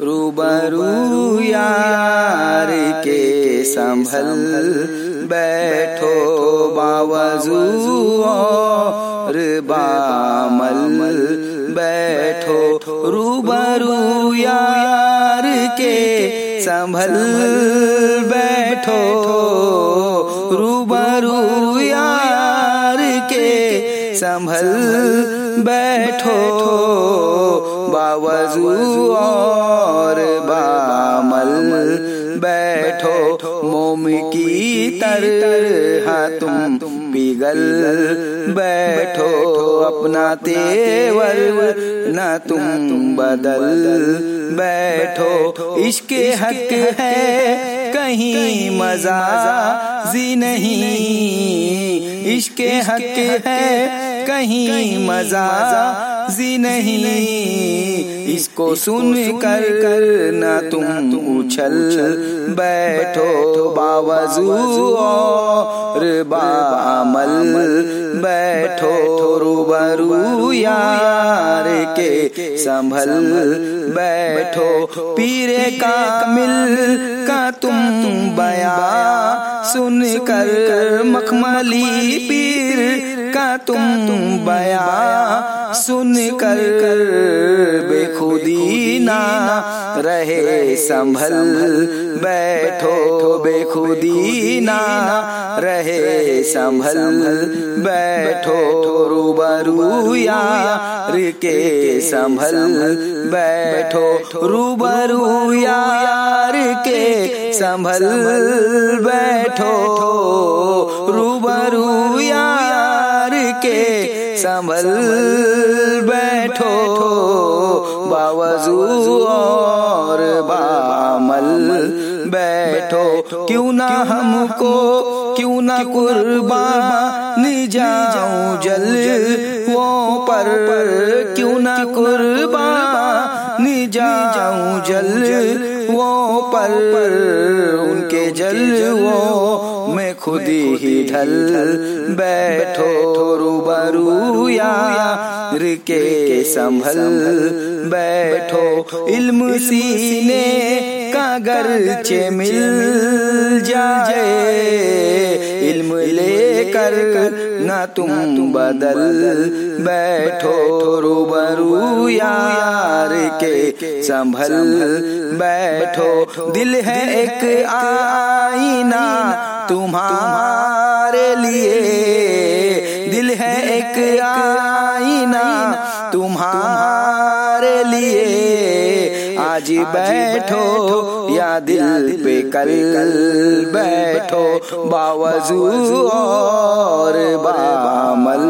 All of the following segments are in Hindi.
रूबरू यार के संभल बैठो बावजू और बामल बैठो रूबरू यार के संभल बैठो संभल बैठो, बावजू और बामल बैठो, मोम की तरह तुम पिघल बैठो, अपना तेवर न तुम बदल बैठो। इसके हक है, कहीं मज़ा जी नहीं इसके हक है कहीं मज़ा जी नहीं। इसको सुन कर कर न तुम उछल बैठो बावजू और बामल बैठो रूबरू यार के संभल बैठो पीरे का मिल का तुम बया सुन कर मखमली पीर का तुम बया सुन कर बेखुदी ना रहे संभल बैठो बेखुदी ना रहे संभल बैठो रूबरू यार के संभल बैठो रूबरू यार के संभल बैठो रूबरू यार के संभल बैठो, बावजू और बामल बैठो। क्यों ना हमको, क्यों ना कुर्बान जाऊँ जल वो पर। क्यों ना कुर्बान जाऊँ जल वो पर उनके जलवों में मैं खुद ही ढल बैठो रूबरू यार के संभल बैठो इल्म सीने का गर्चे मिल जाए, इल्म लेकर ना तुम बदल बैठो, रूबरू यार के संभल बैठो। दिल है एक आईना तुम्हारे लिए, दिल है एक आईना तुम्हारे लिए। आज बैठो या दिल पे कल बैठो बावजू और बामल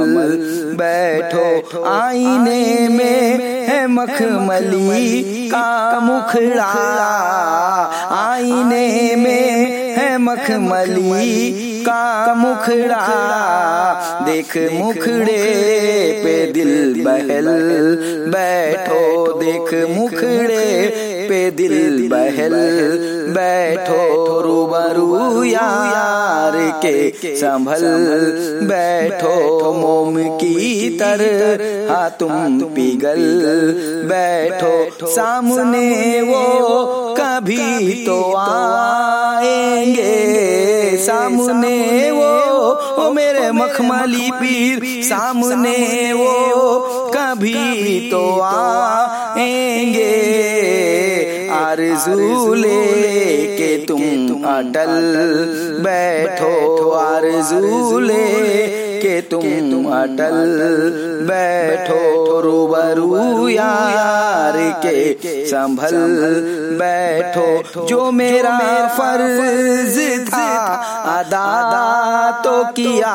बैठो आईने में है मखमली का मुखड़ा आईने में है मखमली का मुखड़ा। देख मुखड़े पे दिल बहल। बैठो, देख मुखड़े पे दिल बहल। बैठो, रूबरू यार के संभल। बैठो, मोम की तरह तुम पिघल। बैठो, सामने वो कभी तो आएँगे सामने वो ओ मेरे मखमली पीर सामने वो कभी तो आएँगे। आरज़ू लेके तुम अटल बैठो आरज़ू लेके तुम अटल बैठो, रूबरू यार के संभल बैठो, जो मेरा फ़र्ज़ था अदा तो किया,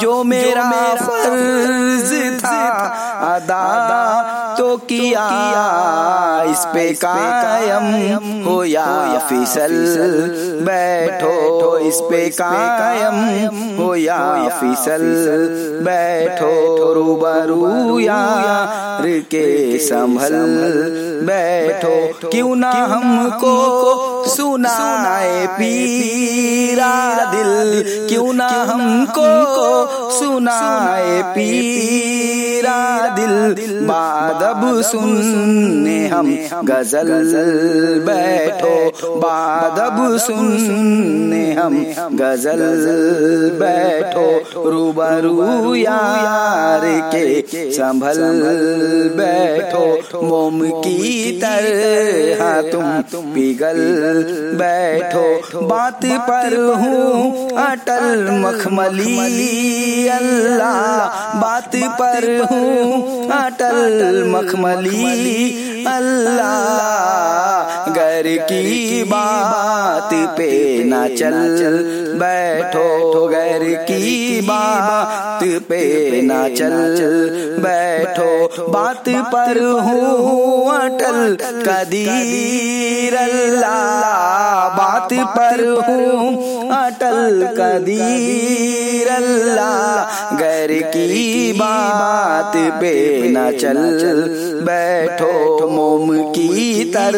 जो मेरा फ़र्ज़ था अदा तो किया इस पे कायम हो या फिसल बैठो इस पे कायम हो या फिसल बैठो रूबरू यार के संभल बैठो क्यों ना हमको सुनाए पीरा दिल क्यों ना हमको सुनाए पीरा दिल। बादब सुनने हम गज़ल बैठो। बादब सुनने हम गज़ल बैठो। रूबरू यार के संभल बैठो। मोम की तरह तुम पिघल बैठो बात पर हूँ अटल मखमली अल्लाह। बात पर हूँ अटल मखमली अल्लाह। घर की बात पे न चल बैठो घर की बात पे न चल बैठो बात पर हूँ अटल कदीर अल्लाह बात पर हूँ अटल कदीर अल्लाह, घर की बात पे न चल, बैठो मोम की तर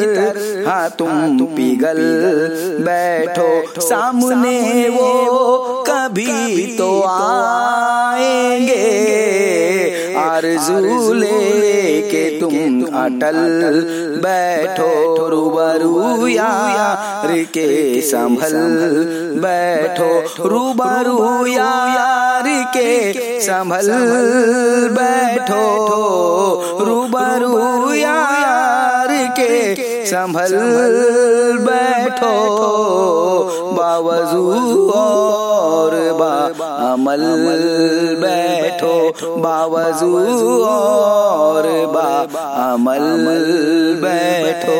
हाँ तुम पिघल, बैठो, सामने वो कभी तो आएँगे आरज़ू लेके तुम अटल बैठो रूबरू यार के संभल बैठो रूबरू यार के संभल बैठो रूबरू यार के संभल बैठो बावजू और बा अमल बैठो बावजू और बा अमल बैठो।